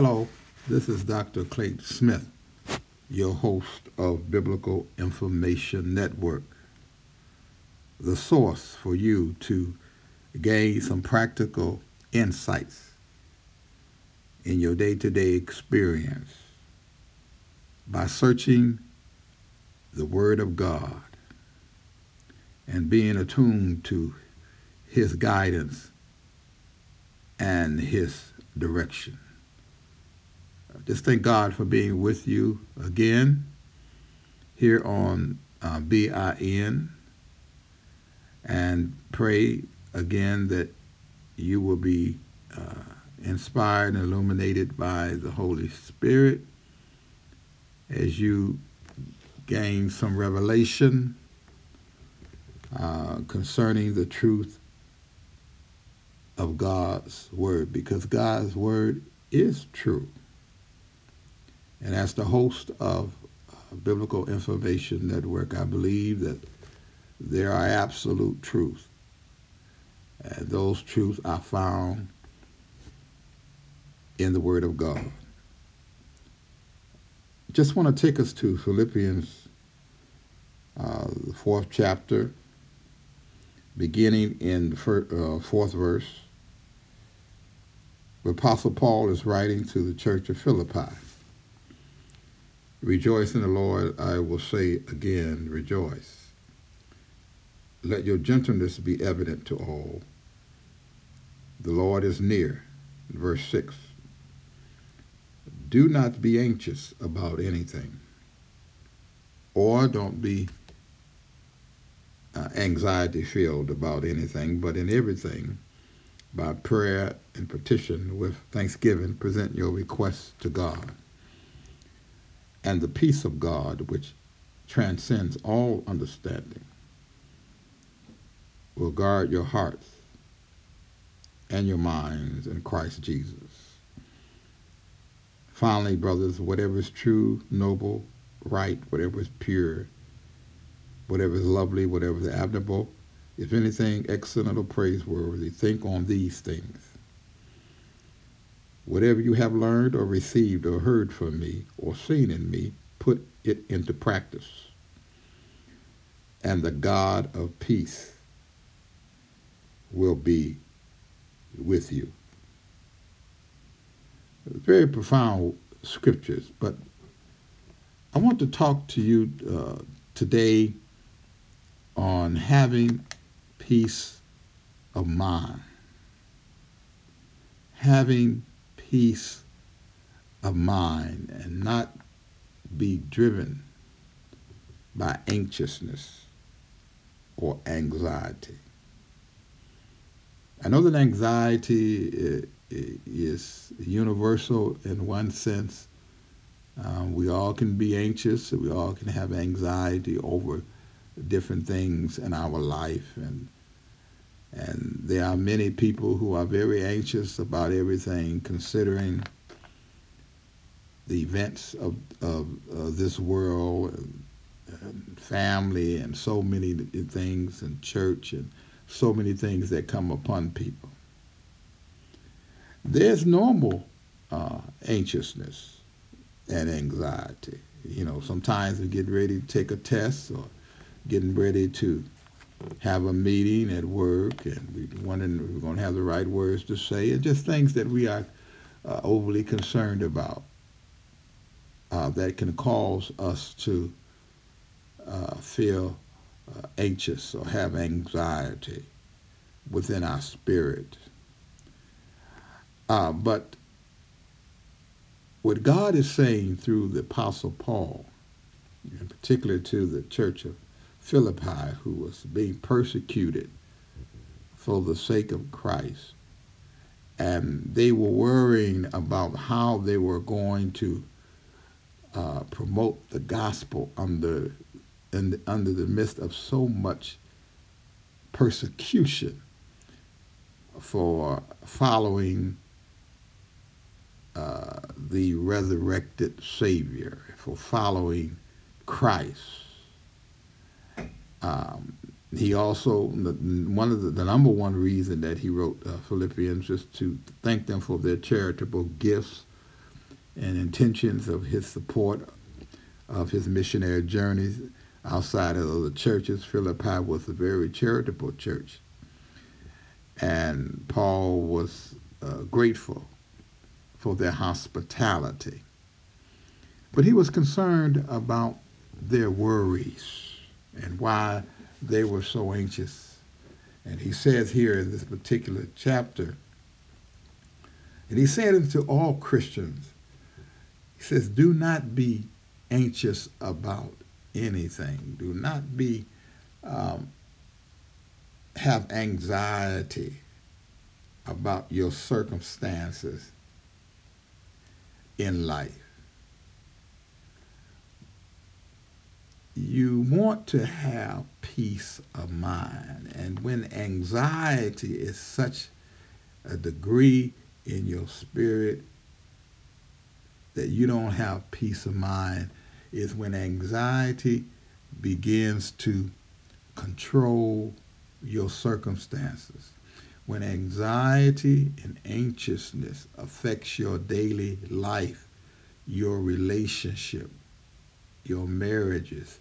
Hello, this is Dr. Clayton Smith, your host of Biblical Information Network, the source for you to gain some practical insights in your day to day experience by searching the Word of God and being attuned to His guidance and His direction. Just thank God for being with you again here on uh, BIN and pray again that you will be uh, inspired and illuminated by the Holy Spirit as you gain some revelation uh, concerning the truth of God's Word because God's Word is true. And as the host of uh, Biblical Information Network, I believe that there are absolute truths. And those truths are found in the Word of God. Just want to take us to Philippians, uh, the fourth chapter, beginning in the uh, fourth verse, where Apostle Paul is writing to the church of Philippi. Rejoice in the Lord, I will say again, rejoice. Let your gentleness be evident to all. The Lord is near. Verse 6. Do not be anxious about anything, or don't be uh, anxiety filled about anything, but in everything, by prayer and petition with thanksgiving, present your requests to God and the peace of God, which transcends all understanding, will guard your hearts and your minds in Christ Jesus. Finally, brothers, whatever is true, noble, right, whatever is pure, whatever is lovely, whatever is admirable, if anything excellent or praiseworthy, think on these things. Whatever you have learned or received or heard from me or seen in me, put it into practice. And the God of peace will be with you. Very profound scriptures, but I want to talk to you uh, today on having peace of mind. Having peace of mind and not be driven by anxiousness or anxiety. I know that anxiety is universal in one sense. Um, we all can be anxious. We all can have anxiety over different things in our life, and and there are many people who are very anxious about everything, considering the events of, of, this world, and, and family, and so many things, and church, and so many things that come upon people. There's normal uh, anxiousness and anxiety. You know, sometimes we get ready to take a test or getting ready to have a meeting at work and we wondering if we're going to have the right words to say and just things that we are uh, overly concerned about uh, that can cause us to uh, feel uh, anxious or have anxiety within our spirit. Uh, but what God is saying through the Apostle Paul, in particular to the church of Philippi who was being persecuted for the sake of Christ. And they were worrying about how they were going to uh, promote the gospel under, the, under the midst of so much persecution for following uh, the resurrected Savior, for following Christ. Um, he also one of the, the, number one reason that he wrote uh, Philippians is to thank them for their charitable gifts and intentions of his support of his missionary journeys outside of the churches. Philippi was a very charitable church. And Paul was uh, grateful for their hospitality. But he was concerned about their worries and why they were so anxious. And he says here in this particular chapter, and he said unto all Christians, he says, do not be anxious about anything. Do not be um, have anxiety about your circumstances in life. You want to have peace of mind. And when anxiety is such a degree in your spirit that you don't have peace of mind, is when anxiety begins to control your circumstances. When anxiety and anxiousness affects your daily life, your relationship, your marriages,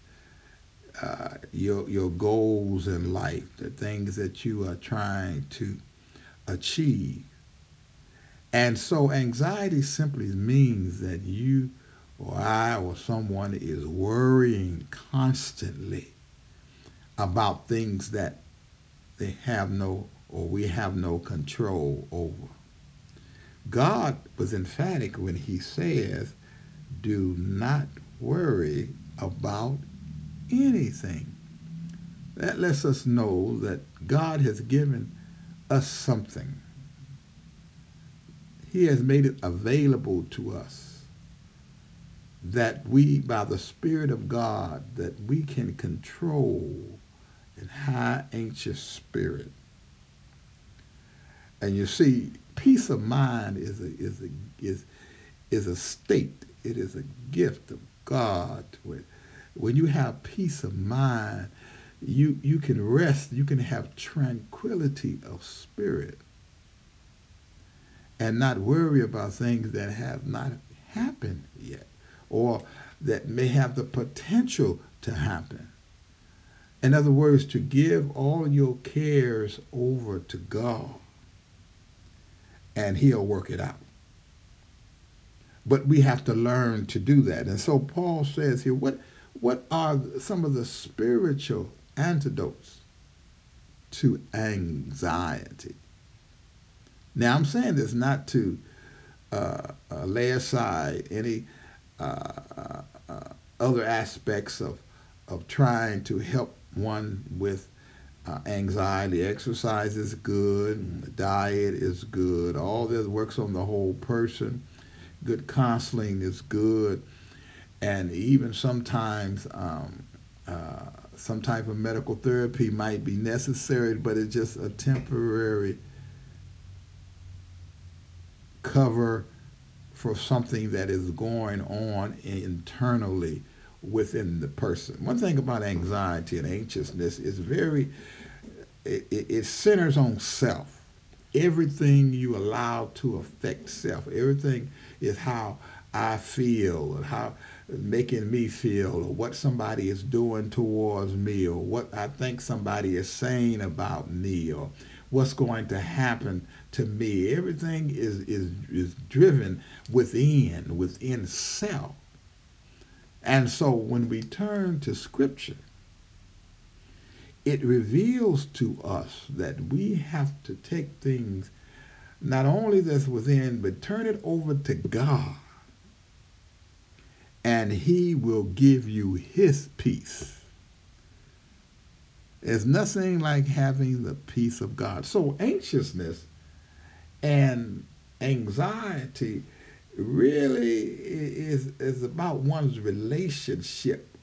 uh, your your goals in life, the things that you are trying to achieve. And so anxiety simply means that you or I or someone is worrying constantly about things that they have no or we have no control over. God was emphatic when he says, do not worry about anything. That lets us know that God has given us something. He has made it available to us that we, by the Spirit of God, that we can control and high anxious spirit. And you see, peace of mind is a, is a, is, is a state. It is a gift of God. When, when you have peace of mind, you, you can rest, you can have tranquility of spirit and not worry about things that have not happened yet or that may have the potential to happen. In other words, to give all your cares over to God and he'll work it out. But we have to learn to do that. And so Paul says here, what, what are some of the spiritual antidotes to anxiety? Now, I'm saying this not to uh, uh, lay aside any uh, uh, uh other aspects of, of trying to help one with uh, anxiety. Exercise is good. Diet is good. All this works on the whole person. Good counseling is good. And even sometimes um, uh, some type of medical therapy might be necessary, but it's just a temporary cover for something that is going on internally within the person. One thing about anxiety and anxiousness is very, it, it centers on self. Everything you allow to affect self, everything is how I feel and how making me feel or what somebody is doing towards me or what I think somebody is saying about me or what's going to happen to me. Everything is, is, is driven within, within self. And so when we turn to Scripture, it reveals to us that we have to take things not only that's within, but turn it over to God. And he will give you his peace. It's nothing like having the peace of God. So anxiousness and anxiety really is, is about one's relationship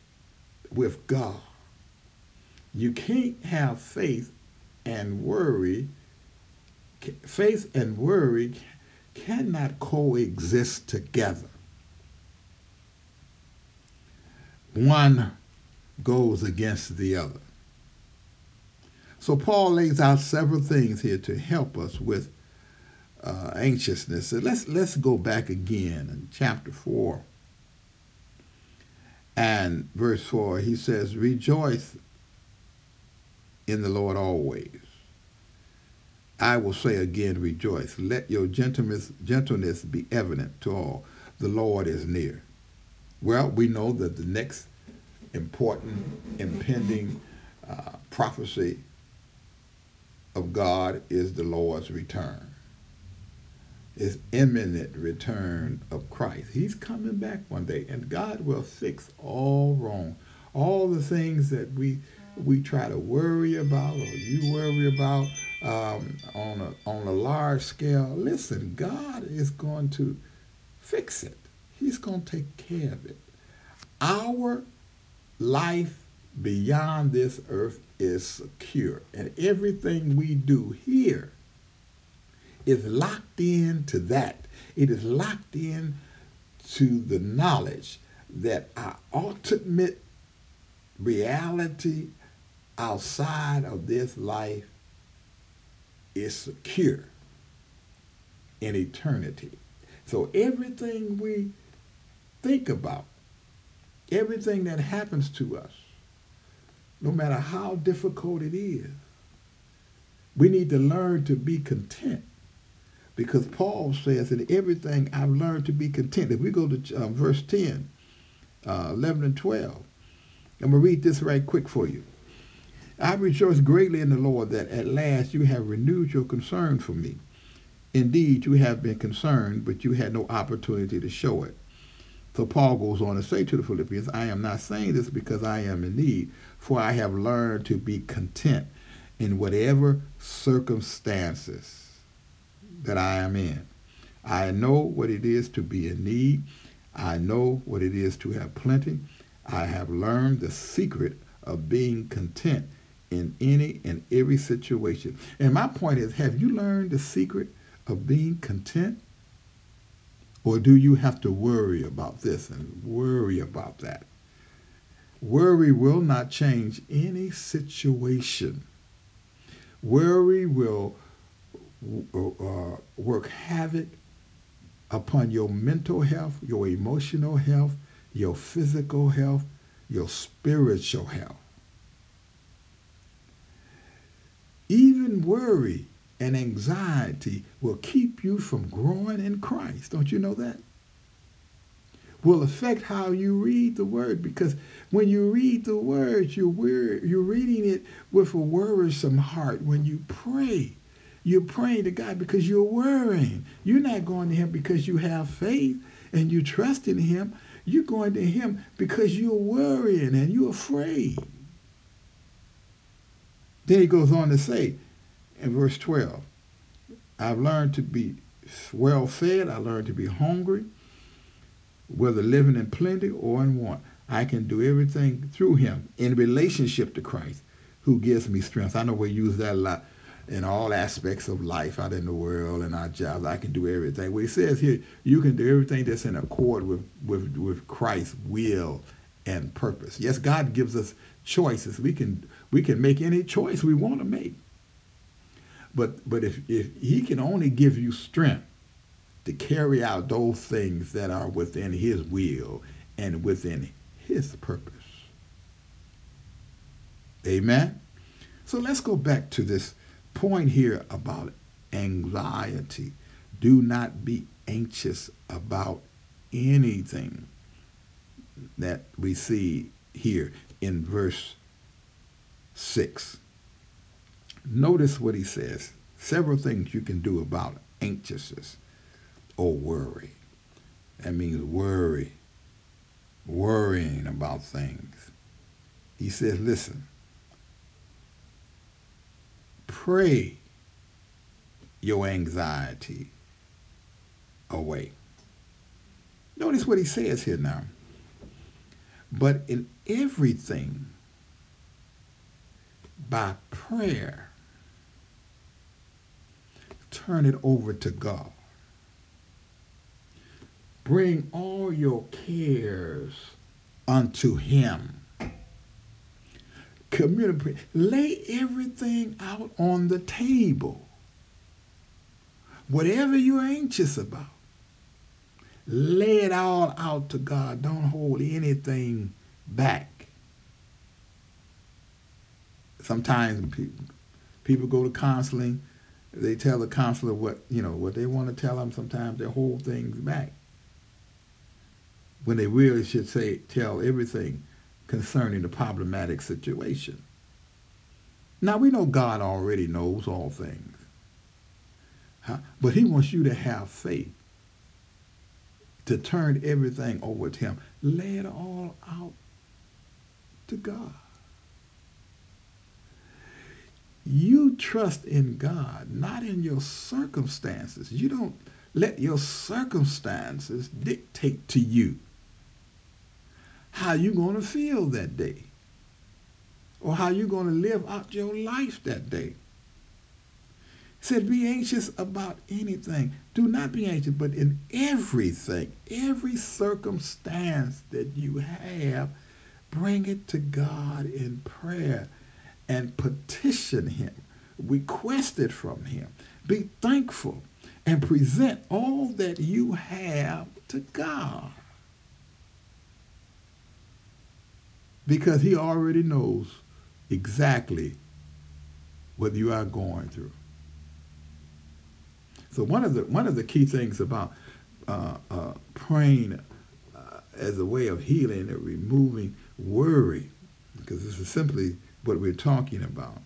with God. You can't have faith and worry. Faith and worry cannot coexist together. One goes against the other. So Paul lays out several things here to help us with uh, anxiousness. So let's let's go back again in chapter four and verse four. He says, "Rejoice in the Lord always." I will say again, rejoice. Let your gentleness, gentleness be evident to all. The Lord is near. Well, we know that the next important impending uh, prophecy of God is the Lord's return. His imminent return of Christ. He's coming back one day, and God will fix all wrong. All the things that we we try to worry about or you worry about um, on a on a large scale. Listen, God is going to fix it. He's going to take care of it. Our life beyond this earth is secure, and everything we do here is locked in to that. It is locked in to the knowledge that our ultimate reality outside of this life is secure in eternity. So everything we think about, everything that happens to us, no matter how difficult it is, we need to learn to be content. Because Paul says, in everything I've learned to be content. If we go to uh, verse 10, uh, 11 and 12, I'm going to read this right quick for you. I rejoice greatly in the Lord that at last you have renewed your concern for me. Indeed, you have been concerned, but you had no opportunity to show it. So Paul goes on to say to the Philippians, I am not saying this because I am in need, for I have learned to be content in whatever circumstances that I am in. I know what it is to be in need. I know what it is to have plenty. I have learned the secret of being content in any and every situation. And my point is, have you learned the secret of being content? Or do you have to worry about this and worry about that? Worry will not change any situation. Worry will uh, work havoc upon your mental health, your emotional health, your physical health, your spiritual health. Even worry and anxiety will keep you from growing in Christ. Don't you know that? Will affect how you read the word because when you read the word, you're, you're reading it with a worrisome heart. When you pray, you're praying to God because you're worrying. You're not going to Him because you have faith and you trust in Him. You're going to Him because you're worrying and you're afraid. Then he goes on to say in verse 12, I've learned to be well fed, I learned to be hungry, whether living in plenty or in want. I can do everything through him in relationship to Christ who gives me strength. I know we use that a lot in all aspects of life out in the world and our jobs. I can do everything. What he says here, you can do everything that's in accord with, with, with Christ's will and purpose. Yes, God gives us choices. We can we can make any choice we want to make. But but if, if he can only give you strength to carry out those things that are within his will and within his purpose. Amen. So let's go back to this point here about anxiety. Do not be anxious about anything that we see here in verse 6. Notice what he says. Several things you can do about anxiousness or worry. That means worry, worrying about things. He says, listen, pray your anxiety away. Notice what he says here now. But in everything, by prayer, turn it over to God. Bring all your cares unto him. Communicate. Lay everything out on the table. Whatever you're anxious about, lay it all out to God. Don't hold anything back. Sometimes people, people go to counseling, they tell the counselor what, you know, what they want to tell them. Sometimes they hold things back. When they really should say, tell everything concerning the problematic situation. Now we know God already knows all things. But he wants you to have faith to turn everything over to him. Lay it all out to God. You trust in God, not in your circumstances. You don't let your circumstances dictate to you how you're going to feel that day or how you're going to live out your life that day He said, Be anxious about anything. Do not be anxious, but in everything, every circumstance that you have, bring it to God in prayer and petition Him. Request it from Him. Be thankful and present all that you have to God. Because He already knows exactly what you are going through. So one of the one of the key things about uh, uh, praying uh, as a way of healing and removing worry, because this is simply what we're talking about.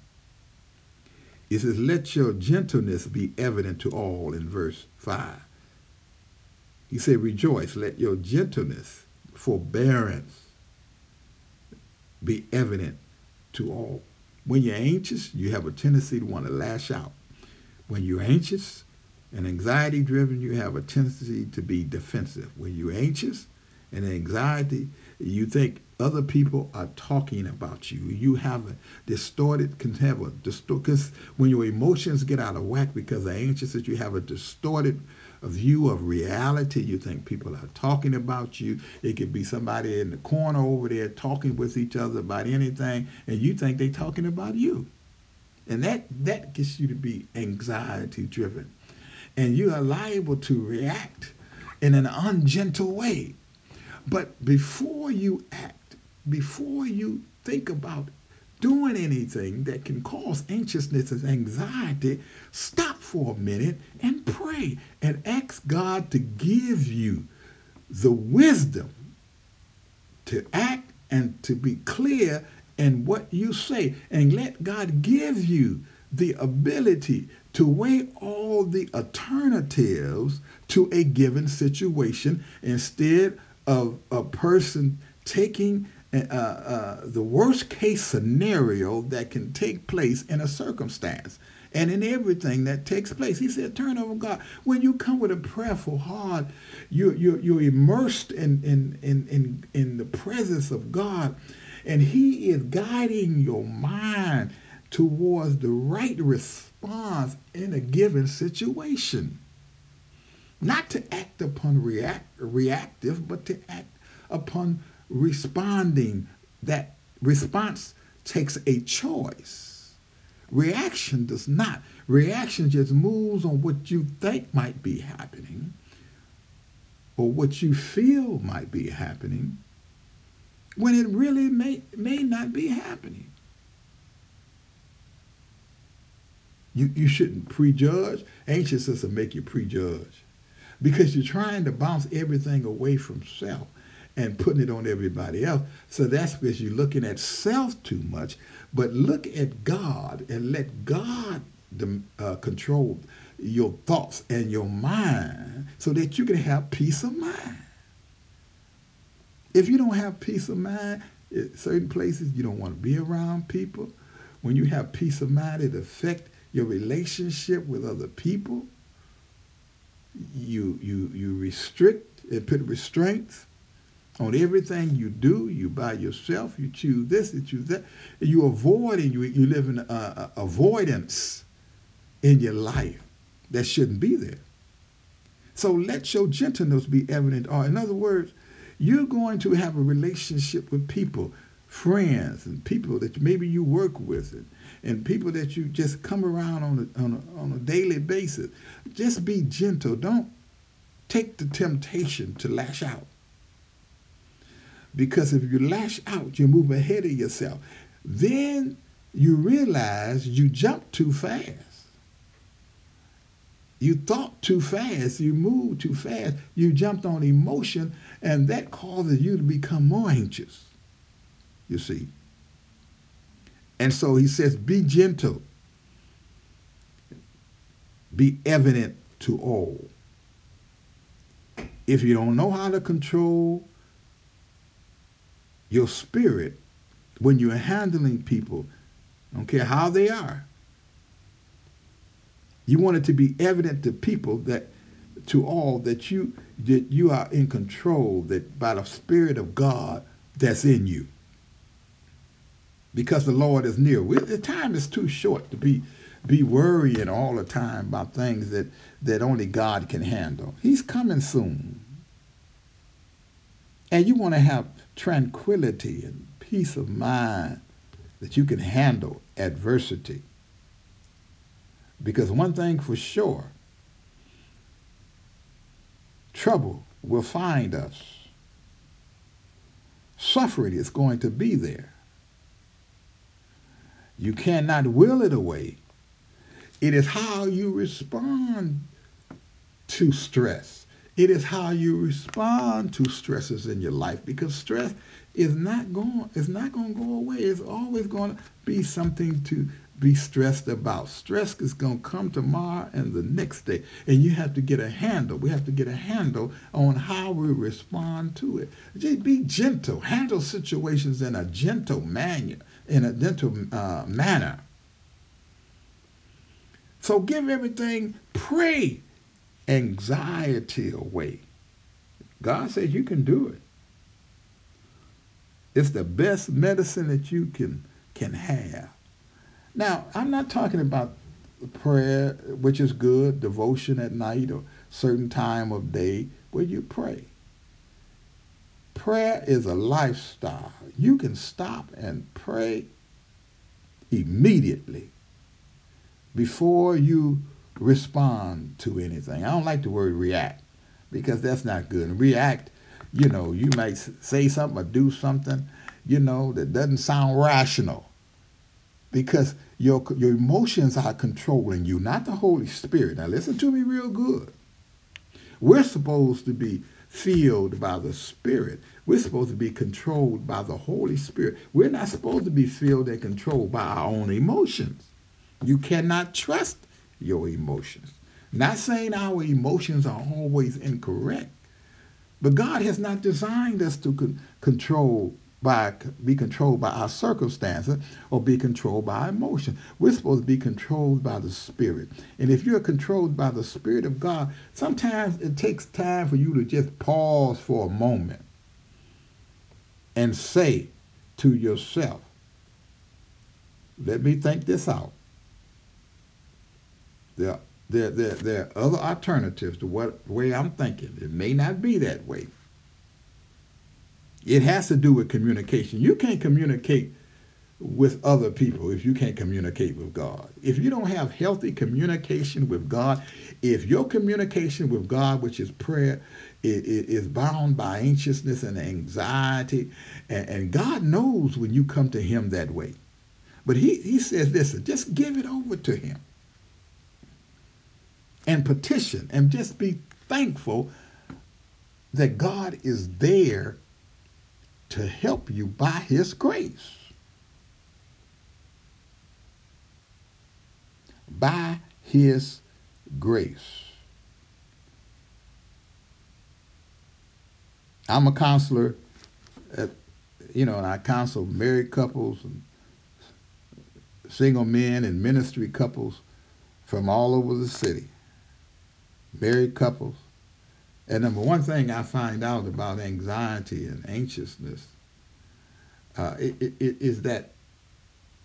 It says, "Let your gentleness be evident to all." In verse five, he said, "Rejoice, let your gentleness, forbearance, be evident to all." When you're anxious, you have a tendency to want to lash out. When you're anxious, and anxiety driven, you have a tendency to be defensive. When you're anxious and anxiety, you think other people are talking about you. You have a distorted, can have a distort, because when your emotions get out of whack because of anxiousness, you have a distorted view of reality. You think people are talking about you. It could be somebody in the corner over there talking with each other about anything, and you think they're talking about you. And that, that gets you to be anxiety driven and you are liable to react in an ungentle way. But before you act, before you think about doing anything that can cause anxiousness and anxiety, stop for a minute and pray and ask God to give you the wisdom to act and to be clear in what you say. And let God give you the ability to weigh all the alternatives to a given situation instead of a person taking uh, uh, the worst case scenario that can take place in a circumstance and in everything that takes place. He said, turn over God. When you come with a prayerful heart, you're, you're, you're immersed in, in, in, in, in the presence of God, and He is guiding your mind towards the right response in a given situation. Not to act upon react, reactive, but to act upon responding. That response takes a choice. Reaction does not. Reaction just moves on what you think might be happening or what you feel might be happening when it really may, may not be happening. You, you shouldn't prejudge. Anxiousness will make you prejudge because you're trying to bounce everything away from self and putting it on everybody else. So that's because you're looking at self too much. But look at God and let God uh, control your thoughts and your mind so that you can have peace of mind. If you don't have peace of mind, certain places you don't want to be around people. When you have peace of mind, it affects your relationship with other people. You, you, you restrict and put restraints on everything you do. You by yourself. You choose this, you choose that. You avoid and you, you live in uh, avoidance in your life that shouldn't be there. So let your gentleness be evident. Or in other words, you're going to have a relationship with people friends and people that maybe you work with and, and people that you just come around on a, on, a, on a daily basis. Just be gentle. Don't take the temptation to lash out. Because if you lash out, you move ahead of yourself. Then you realize you jumped too fast. You thought too fast. You moved too fast. You jumped on emotion, and that causes you to become more anxious. You see. And so he says, be gentle, be evident to all. If you don't know how to control your spirit when you're handling people, don't care how they are, you want it to be evident to people that to all that you that you are in control that by the spirit of God that's in you. Because the Lord is near. The time is too short to be be worrying all the time about things that, that only God can handle. He's coming soon. And you want to have tranquility and peace of mind that you can handle adversity. Because one thing for sure, trouble will find us. Suffering is going to be there. You cannot will it away. It is how you respond to stress. It is how you respond to stresses in your life because stress is not going it's not going to go away. It's always going to be something to be stressed about. Stress is going to come tomorrow and the next day. And you have to get a handle. We have to get a handle on how we respond to it. Just be gentle. Handle situations in a gentle manner. In a gentle uh, manner. So give everything, pray anxiety away. God says you can do it. It's the best medicine that you can can have. Now, I'm not talking about prayer, which is good, devotion at night or certain time of day where you pray. Prayer is a lifestyle. You can stop and pray immediately before you respond to anything. I don't like the word react because that's not good. React, you know, you might say something or do something, you know, that doesn't sound rational because your, your emotions are controlling you, not the Holy Spirit. Now, listen to me real good. We're supposed to be filled by the Spirit. We're supposed to be controlled by the Holy Spirit. We're not supposed to be filled and controlled by our own emotions. You cannot trust your emotions. Not saying our emotions are always incorrect, but God has not designed us to con- control by be controlled by our circumstances or be controlled by emotion. We're supposed to be controlled by the Spirit. And if you're controlled by the Spirit of God, sometimes it takes time for you to just pause for a moment and say to yourself, let me think this out. There, there, there, are other alternatives to what way I'm thinking. It may not be that way. It has to do with communication. You can't communicate with other people if you can't communicate with God. If you don't have healthy communication with God, if your communication with God, which is prayer, is bound by anxiousness and anxiety, and, and God knows when you come to Him that way. But He, he says, listen, just give it over to Him and petition and just be thankful that God is there to help you by his grace. By his grace. I'm a counselor, at, you know, and I counsel married couples and single men and ministry couples from all over the city. Married couples, and number one thing I find out about anxiety and anxiousness uh, it, it, it is that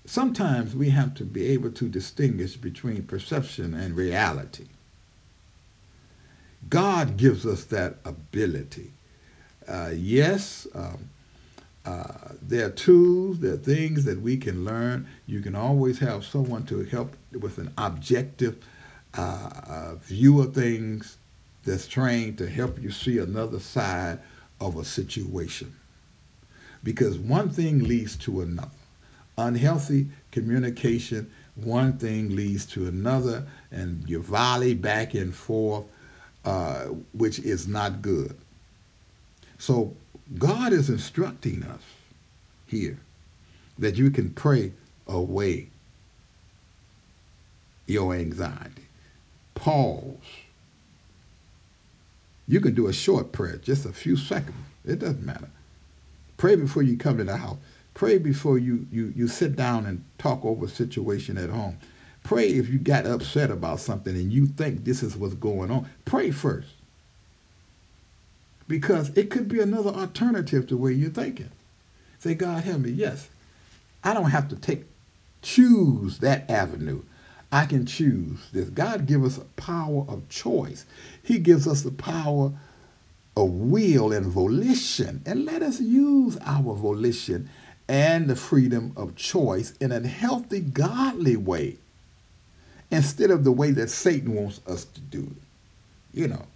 sometimes we have to be able to distinguish between perception and reality. God gives us that ability. Uh, yes, um, uh, there are tools, there are things that we can learn. You can always have someone to help with an objective uh, uh, view of things that's trained to help you see another side of a situation. Because one thing leads to another. Unhealthy communication, one thing leads to another, and you volley back and forth, uh, which is not good. So God is instructing us here that you can pray away your anxiety. Pause. You can do a short prayer, just a few seconds. It doesn't matter. Pray before you come to the house. Pray before you, you, you sit down and talk over a situation at home. Pray if you got upset about something and you think this is what's going on. Pray first because it could be another alternative to where you're thinking. Say, God help me. Yes, I don't have to take choose that avenue. I can choose this. God gives us a power of choice. He gives us the power of will and volition. And let us use our volition and the freedom of choice in a healthy, godly way instead of the way that Satan wants us to do it. You know,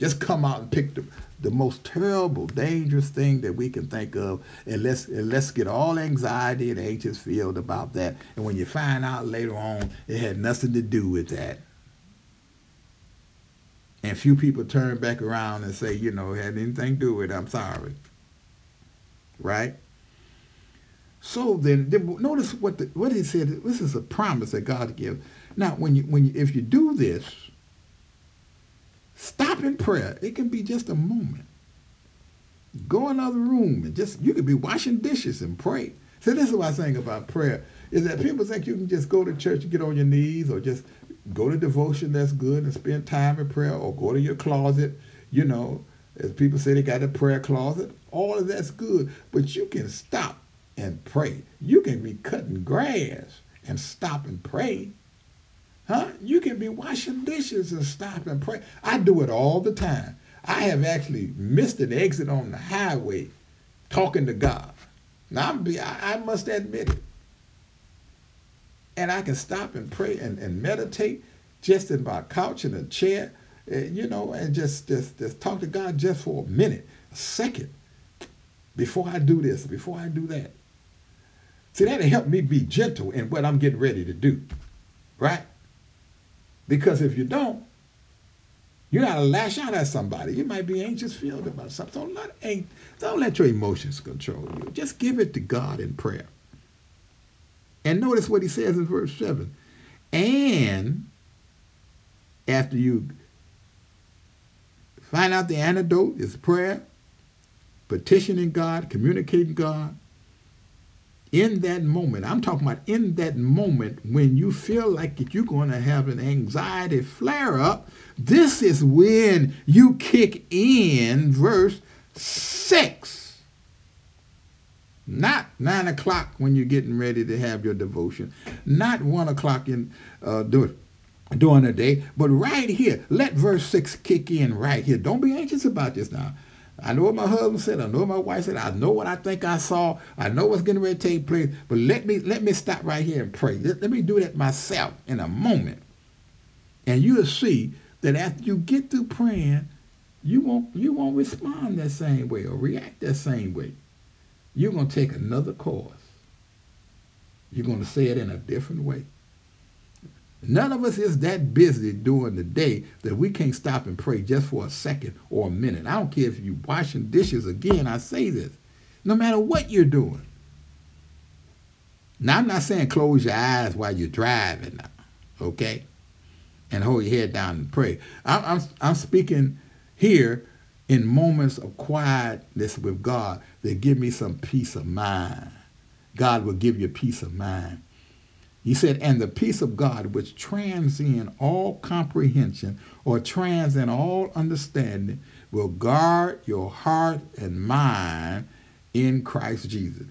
just come out and pick the, the most terrible, dangerous thing that we can think of, and let's and let's get all anxiety and anxious filled about that. And when you find out later on, it had nothing to do with that. And few people turn back around and say, you know, it had anything to do with it. I'm sorry. Right? So then, notice what the, what he said. This is a promise that God gives. Now, when you when you, if you do this, Stop in prayer. It can be just a moment. Go another room and just, you could be washing dishes and pray. So this is what I think about prayer, is that people think you can just go to church and get on your knees or just go to devotion, that's good, and spend time in prayer, or go to your closet, you know, as people say they got a prayer closet. All of that's good, but you can stop and pray. You can be cutting grass and stop and pray. Huh? You can be washing dishes and stop and pray. I do it all the time. I have actually missed an exit on the highway talking to God. Now, I'm be, I, I must admit it. And I can stop and pray and, and meditate just in my couch in a chair, uh, you know, and just, just, just talk to God just for a minute, a second, before I do this, before I do that. See, that'll help me be gentle in what I'm getting ready to do, right? Because if you don't, you gotta lash out at somebody. You might be anxious filled about something. Don't let, don't let your emotions control you. Just give it to God in prayer. And notice what he says in verse 7. And after you find out the antidote is prayer, petitioning God, communicating God, in that moment, I'm talking about in that moment when you feel like you're going to have an anxiety flare up, this is when you kick in verse 6. Not 9 o'clock when you're getting ready to have your devotion, not 1 o'clock in uh, during, during the day, but right here. Let verse 6 kick in right here. Don't be anxious about this now. I know what my husband said. I know what my wife said. I know what I think I saw. I know what's getting ready to take place. But let me let me stop right here and pray. Let, let me do that myself in a moment. And you'll see that after you get through praying, you won't you won't respond that same way or react that same way. You're gonna take another course. You're gonna say it in a different way. None of us is that busy during the day that we can't stop and pray just for a second or a minute. I don't care if you're washing dishes again, I say this. No matter what you're doing. Now, I'm not saying close your eyes while you're driving now, okay? And hold your head down and pray. I'm, I'm, I'm speaking here in moments of quietness with God that give me some peace of mind. God will give you peace of mind. He said, and the peace of God, which transcends all comprehension or transcend all understanding, will guard your heart and mind in Christ Jesus.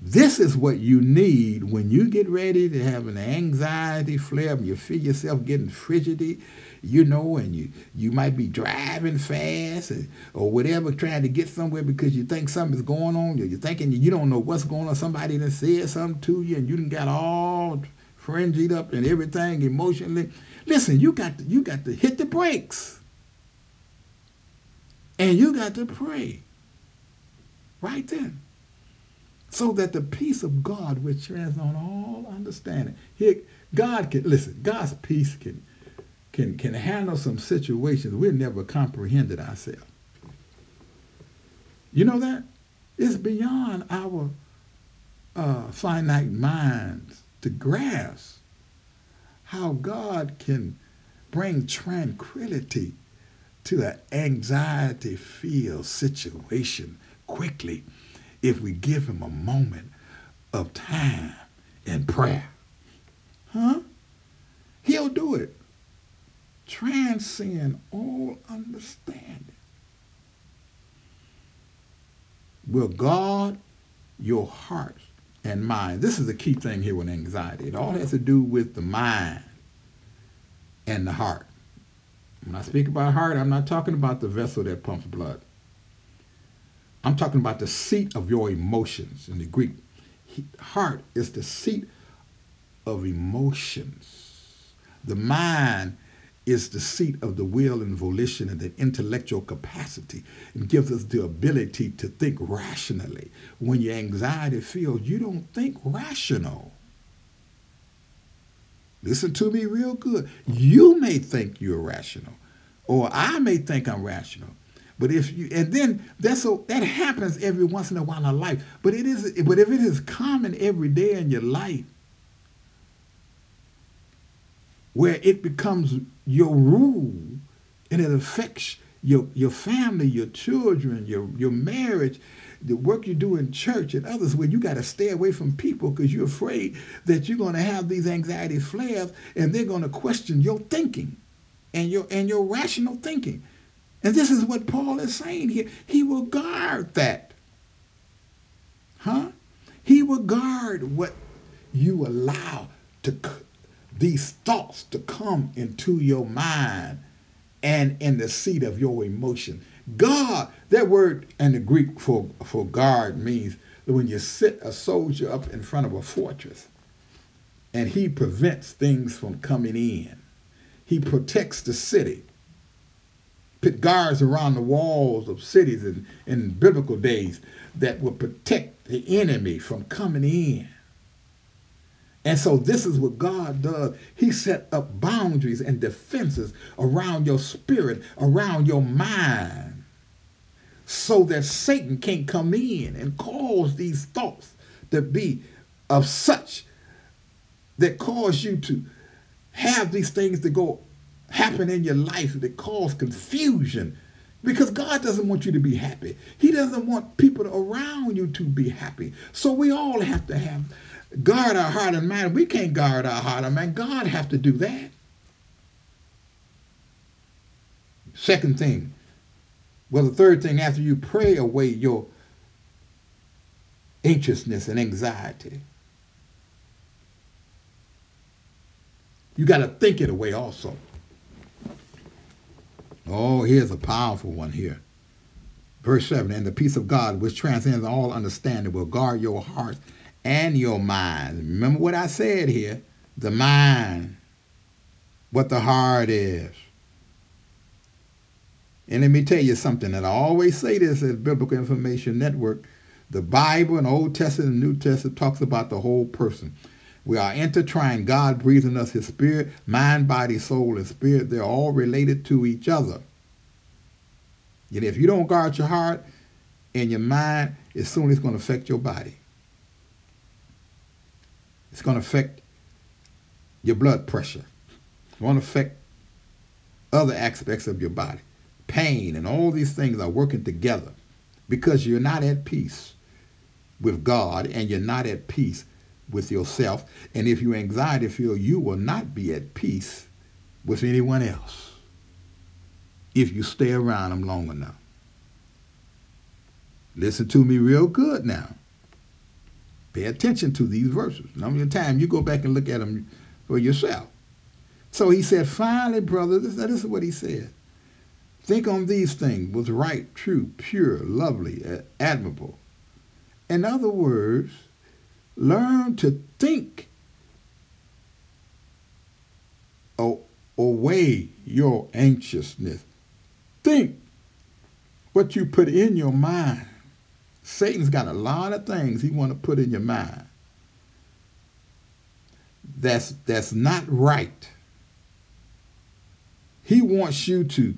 This is what you need when you get ready to have an anxiety flare and you feel yourself getting frigidity. You know, and you you might be driving fast or, or whatever, trying to get somewhere because you think something's going on. You're thinking you don't know what's going on. Somebody done said something to you, and you done got all frenzied up and everything emotionally. Listen, you got to, you got to hit the brakes, and you got to pray right then so that the peace of God which transcends all understanding. Here, God can listen. God's peace can can can handle some situations we never comprehended ourselves. You know that it's beyond our uh, finite minds to grasp how God can bring tranquility to an anxiety-filled situation quickly if we give him a moment of time and prayer. Huh? He'll do it. Transcend all understanding. Will guard your heart and mind. This is the key thing here with anxiety. It all has to do with the mind and the heart. When I speak about heart, I'm not talking about the vessel that pumps blood. I'm talking about the seat of your emotions in the Greek. Heart is the seat of emotions. The mind is the seat of the will and volition and the intellectual capacity and gives us the ability to think rationally. When your anxiety feels, you don't think rational. Listen to me real good. You may think you're rational, or I may think I'm rational. But if you and then that's so that happens every once in a while in life. But it is but if it is common every day in your life, where it becomes your rule and it affects your your family, your children, your your marriage, the work you do in church and others where you got to stay away from people because you're afraid that you're going to have these anxiety flares and they're going to question your thinking and your and your rational thinking. And this is what Paul is saying here. He will guard that. Huh? He will guard what you allow to these thoughts to come into your mind and in the seat of your emotion. God, that word in the Greek for, for guard means that when you sit a soldier up in front of a fortress and he prevents things from coming in, he protects the city. Put guards around the walls of cities in, in biblical days that would protect the enemy from coming in. And so this is what God does. He set up boundaries and defenses around your spirit, around your mind, so that Satan can't come in and cause these thoughts to be of such that cause you to have these things to go happen in your life that cause confusion because God doesn't want you to be happy. He doesn't want people around you to be happy. So we all have to have guard our heart and mind. We can't guard our heart and mind. God have to do that. Second thing, well, the third thing, after you pray away your anxiousness and anxiety, you got to think it away also. Oh, here's a powerful one here. Verse 7 And the peace of God, which transcends all understanding, will guard your hearts and your mind. Remember what I said here the mind, what the heart is. And let me tell you something that I always say this as Biblical Information Network. The Bible and Old Testament and New Testament talks about the whole person. We are intertwined. God breathing us his spirit, mind, body, soul, and spirit. They're all related to each other. And if you don't guard your heart and your mind, it's soon it's going to affect your body. It's going to affect your blood pressure. It's going to affect other aspects of your body. Pain and all these things are working together because you're not at peace with God and you're not at peace with yourself. And if you anxiety feel, you will not be at peace with anyone else if you stay around them long enough. Listen to me real good now. Pay attention to these verses. Now, many times you go back and look at them for yourself. So he said, finally, brother, this, this is what he said. Think on these things was right, true, pure, lovely, admirable. In other words, learn to think away your anxiousness. Think what you put in your mind. Satan's got a lot of things he want to put in your mind. That's that's not right. He wants you to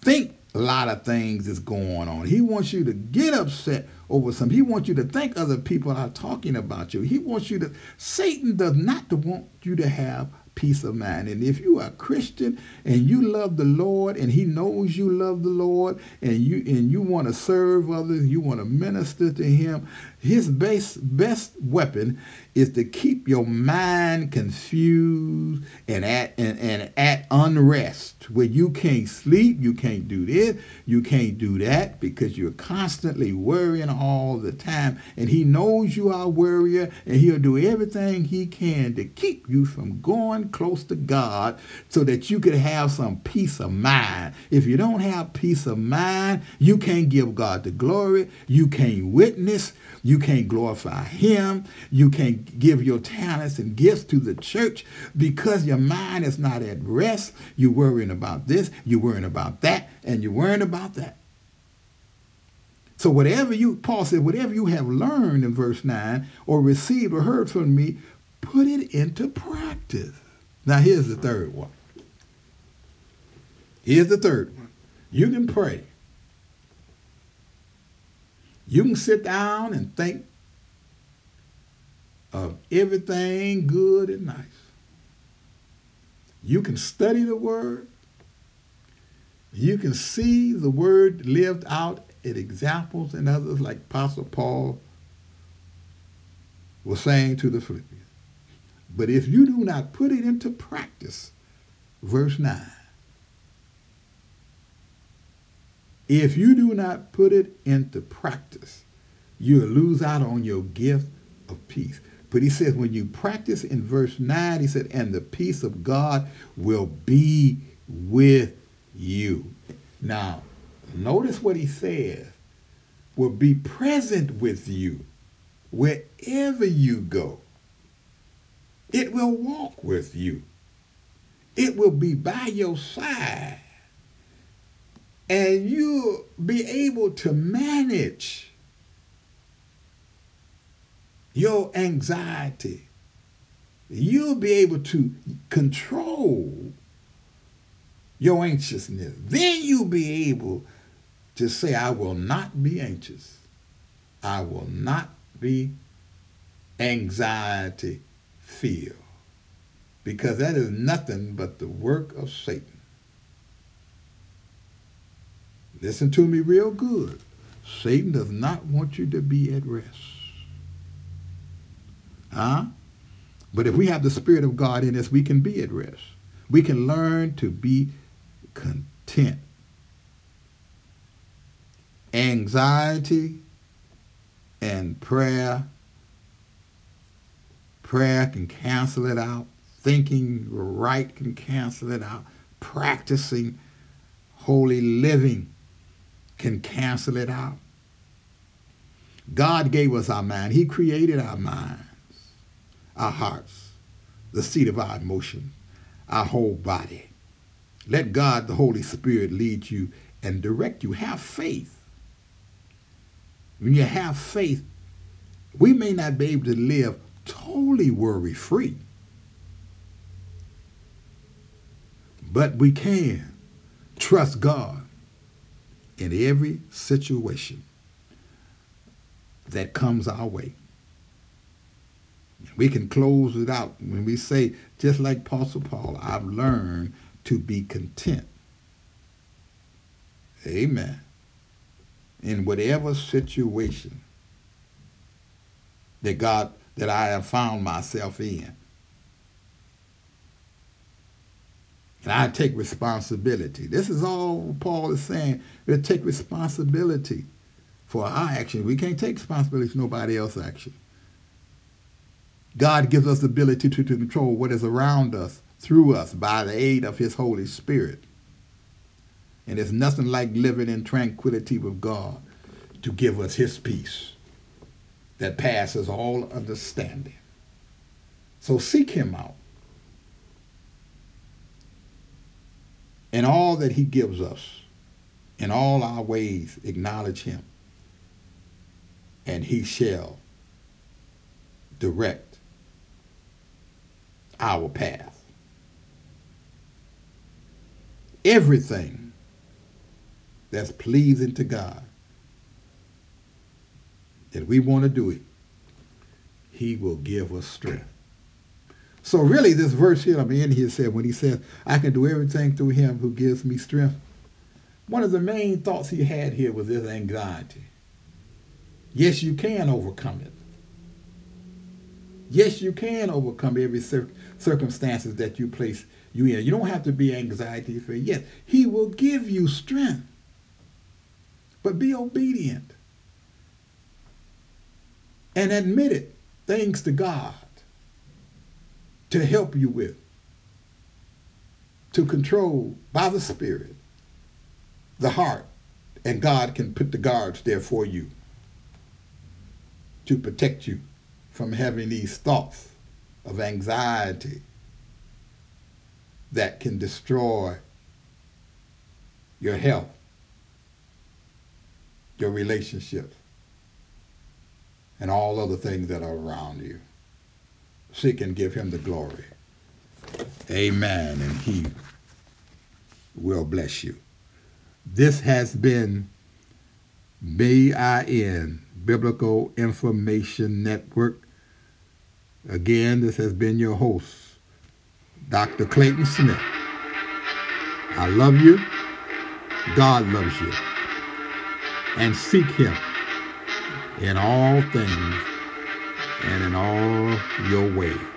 think a lot of things is going on. He wants you to get upset over something. He wants you to think other people are talking about you. He wants you to Satan does not want you to have peace of mind. And if you are a Christian and you love the Lord and he knows you love the Lord and you and you want to serve others, you want to minister to him, his best best weapon is to keep your mind confused and at and, and at unrest where you can't sleep, you can't do this, you can't do that because you're constantly worrying all the time. And he knows you are a worrier and he'll do everything he can to keep you from going close to God so that you could have some peace of mind. If you don't have peace of mind, you can't give God the glory, you can't witness, you can't glorify him, you can't give your talents and gifts to the church because your mind is not at rest. You're worrying about this, you're worrying about that, and you're worrying about that. So whatever you, Paul said, whatever you have learned in verse 9 or received or heard from me, put it into practice. Now here's the third one. Here's the third one. You can pray. You can sit down and think of everything good and nice. You can study the word. You can see the word lived out in examples and others like Apostle Paul was saying to the Philippians. But if you do not put it into practice, verse 9, if you do not put it into practice, you'll lose out on your gift of peace. But he says, when you practice in verse 9, he said, and the peace of God will be with you. Now, notice what he says will be present with you wherever you go. It will walk with you. It will be by your side. And you'll be able to manage your anxiety, you'll be able to control your anxiousness. Then you'll be able to say, I will not be anxious. I will not be anxiety filled. Because that is nothing but the work of Satan. Listen to me real good. Satan does not want you to be at rest. Huh? But if we have the Spirit of God in us, we can be at rest. We can learn to be content. Anxiety and prayer. Prayer can cancel it out. Thinking right can cancel it out. Practicing holy living can cancel it out. God gave us our mind. He created our minds, our hearts, the seat of our emotion, our whole body. Let God, the Holy Spirit, lead you and direct you. Have faith. When you have faith, we may not be able to live totally worry free, but we can trust God in every situation that comes our way. We can close it out when we say, just like Apostle Paul, I've learned to be content. Amen. In whatever situation that God, that I have found myself in. And I take responsibility. This is all Paul is saying. We take responsibility for our action. We can't take responsibility for nobody else's action. God gives us the ability to, to control what is around us through us by the aid of his Holy Spirit. And it's nothing like living in tranquility with God to give us his peace that passes all understanding. So seek him out. In all that he gives us, in all our ways, acknowledge him, and he shall direct our path. Everything that's pleasing to God, that we want to do it, he will give us strength. So really, this verse here, I'm in here said when he says, "I can do everything through Him who gives me strength." One of the main thoughts he had here was this anxiety. Yes, you can overcome it. Yes, you can overcome every cir- circumstances that you place you in. You don't have to be anxiety free. Yes, He will give you strength, but be obedient and admit it. Thanks to God to help you with, to control by the Spirit the heart, and God can put the guards there for you to protect you from having these thoughts of anxiety that can destroy your health, your relationships, and all other things that are around you seek and give him the glory. Amen. And he will bless you. This has been BIN, Biblical Information Network. Again, this has been your host, Dr. Clayton Smith. I love you. God loves you. And seek him in all things and in all your way.